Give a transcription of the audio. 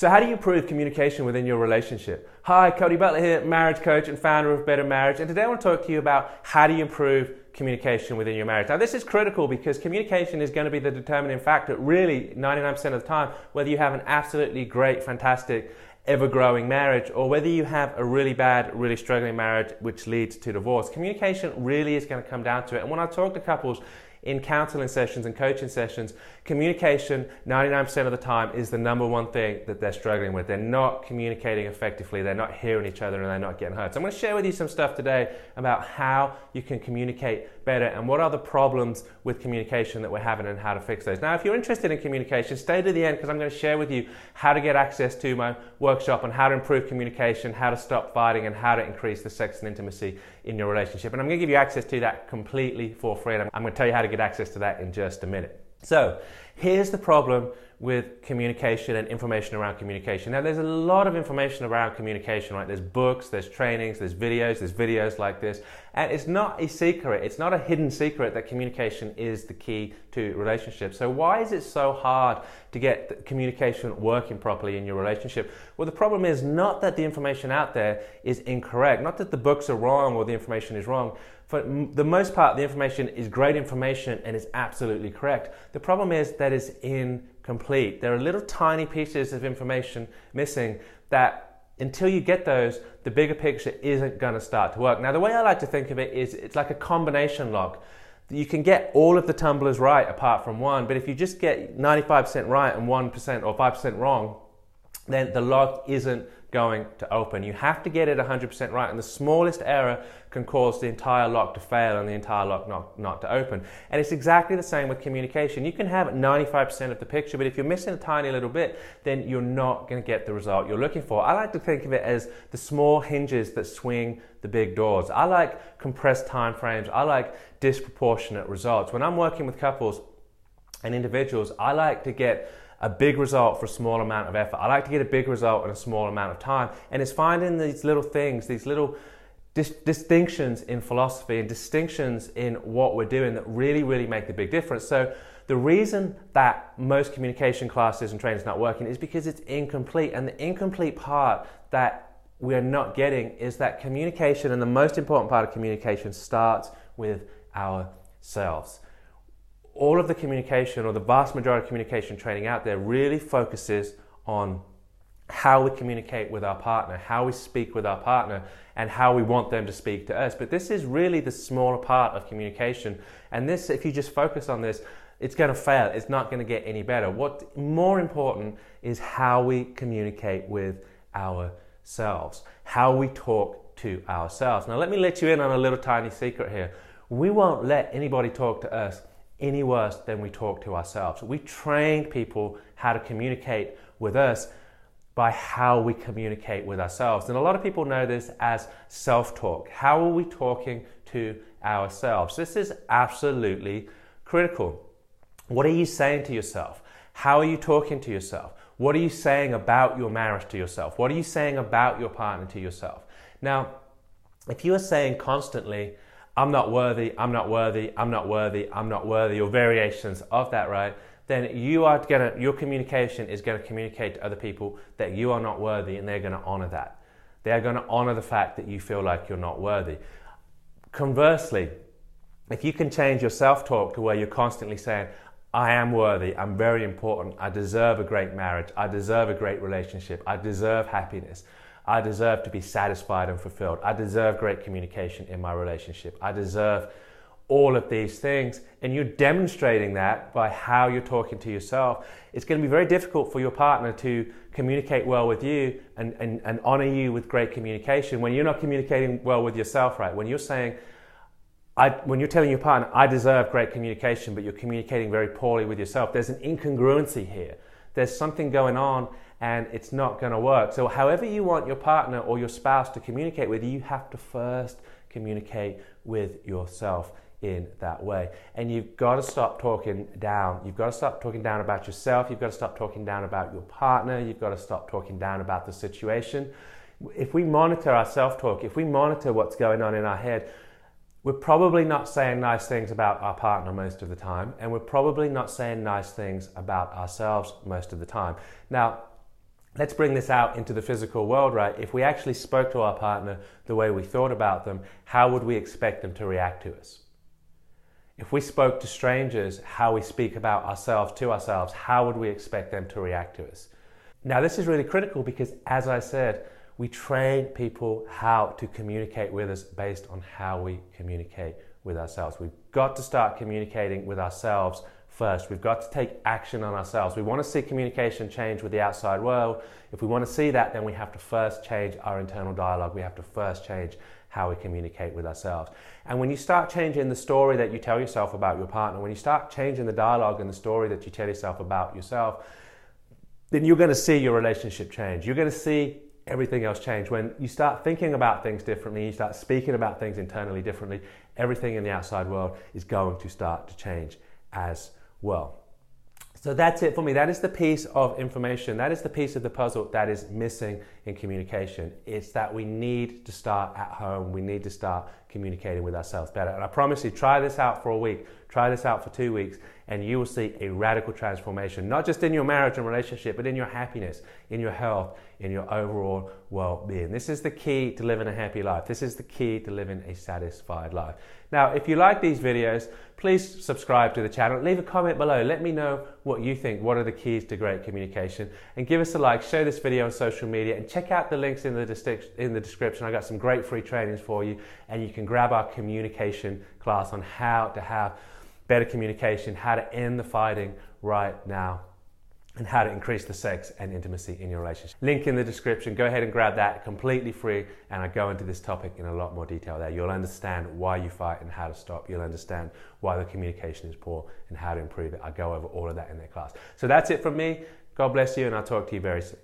So, how do you improve communication within your relationship? Hi, Cody Butler here, marriage coach and founder of Better Marriage. And today I want to talk to you about how do you improve communication within your marriage. Now, this is critical because communication is going to be the determining factor, really, 99% of the time, whether you have an absolutely great, fantastic, ever growing marriage or whether you have a really bad, really struggling marriage which leads to divorce. Communication really is going to come down to it. And when I talk to couples, in counseling sessions and coaching sessions, communication 99% of the time is the number one thing that they're struggling with. They're not communicating effectively, they're not hearing each other, and they're not getting heard. So, I'm going to share with you some stuff today about how you can communicate better and what are the problems with communication that we're having and how to fix those. Now, if you're interested in communication, stay to the end because I'm going to share with you how to get access to my workshop on how to improve communication, how to stop fighting, and how to increase the sex and intimacy in your relationship. And I'm going to give you access to that completely for free. And I'm going to tell you how to get access to that in just a minute. So, here's the problem with communication and information around communication. Now, there's a lot of information around communication, right? There's books, there's trainings, there's videos, there's videos like this. And it's not a secret, it's not a hidden secret that communication is the key to relationships. So, why is it so hard to get communication working properly in your relationship? Well, the problem is not that the information out there is incorrect, not that the books are wrong or the information is wrong. For the most part, the information is great information and is absolutely correct. The problem is that it's incomplete. There are little tiny pieces of information missing that until you get those, the bigger picture isn't going to start to work. Now, the way I like to think of it is it's like a combination lock. You can get all of the tumblers right apart from one, but if you just get 95% right and 1% or 5% wrong, then the lock isn't going to open. You have to get it 100% right, and the smallest error can cause the entire lock to fail and the entire lock not, not to open. And it's exactly the same with communication. You can have 95% of the picture, but if you're missing a tiny little bit, then you're not going to get the result you're looking for. I like to think of it as the small hinges that swing the big doors. I like compressed time frames. I like disproportionate results. When I'm working with couples and individuals, I like to get a big result for a small amount of effort. I like to get a big result in a small amount of time. And it's finding these little things, these little dis- distinctions in philosophy and distinctions in what we're doing that really, really make the big difference. So the reason that most communication classes and trainings not working is because it's incomplete. And the incomplete part that we're not getting is that communication, and the most important part of communication starts with ourselves all of the communication or the vast majority of communication training out there really focuses on how we communicate with our partner, how we speak with our partner, and how we want them to speak to us. But this is really the smaller part of communication. And this, if you just focus on this, it's going to fail. It's not going to get any better. What more important is how we communicate with ourselves, how we talk to ourselves. Now, let me let you in on a little tiny secret here. We won't let anybody talk to us any worse than we talk to ourselves. We train people how to communicate with us by how we communicate with ourselves. And a lot of people know this as self talk. How are we talking to ourselves? This is absolutely critical. What are you saying to yourself? How are you talking to yourself? What are you saying about your marriage to yourself? What are you saying about your partner to yourself? Now, if you are saying constantly, I'm not worthy, I'm not worthy, I'm not worthy, I'm not worthy, or variations of that, right? Then you are gonna, your communication is gonna communicate to other people that you are not worthy and they're gonna honor that. They are gonna honor the fact that you feel like you're not worthy. Conversely, if you can change your self talk to where you're constantly saying, I am worthy, I'm very important, I deserve a great marriage, I deserve a great relationship, I deserve happiness. I deserve to be satisfied and fulfilled. I deserve great communication in my relationship. I deserve all of these things. And you're demonstrating that by how you're talking to yourself. It's going to be very difficult for your partner to communicate well with you and, and, and honor you with great communication when you're not communicating well with yourself, right? When you're saying, I, when you're telling your partner, I deserve great communication, but you're communicating very poorly with yourself, there's an incongruency here. There's something going on and it's not going to work. So, however you want your partner or your spouse to communicate with you, you have to first communicate with yourself in that way. And you've got to stop talking down. You've got to stop talking down about yourself. You've got to stop talking down about your partner. You've got to stop talking down about the situation. If we monitor our self talk, if we monitor what's going on in our head, we're probably not saying nice things about our partner most of the time, and we're probably not saying nice things about ourselves most of the time. Now, let's bring this out into the physical world, right? If we actually spoke to our partner the way we thought about them, how would we expect them to react to us? If we spoke to strangers how we speak about ourselves to ourselves, how would we expect them to react to us? Now, this is really critical because, as I said, we train people how to communicate with us based on how we communicate with ourselves. We've got to start communicating with ourselves first. We've got to take action on ourselves. We want to see communication change with the outside world. If we want to see that, then we have to first change our internal dialogue. We have to first change how we communicate with ourselves. And when you start changing the story that you tell yourself about your partner, when you start changing the dialogue and the story that you tell yourself about yourself, then you're going to see your relationship change. You're going to see everything else change. When you start thinking about things differently, you start speaking about things internally differently, everything in the outside world is going to start to change as well. So that's it for me. That is the piece of information. That is the piece of the puzzle that is missing in communication. It's that we need to start at home. We need to start communicating with ourselves better. And I promise you, try this out for a week, try this out for two weeks, and you will see a radical transformation, not just in your marriage and relationship, but in your happiness, in your health, in your overall well being. This is the key to living a happy life. This is the key to living a satisfied life. Now, if you like these videos, please subscribe to the channel. Leave a comment below. Let me know what you think. What are the keys to great communication? And give us a like, share this video on social media, and check out the links in the, in the description. I got some great free trainings for you, and you can grab our communication class on how to have better communication, how to end the fighting right now, and how to increase the sex and intimacy in your relationship. Link in the description. Go ahead and grab that completely free, and I go into this topic in a lot more detail there. You'll understand why you fight and how to stop. You'll understand why the communication is poor and how to improve it. I go over all of that in that class. So that's it from me. God bless you, and I'll talk to you very soon.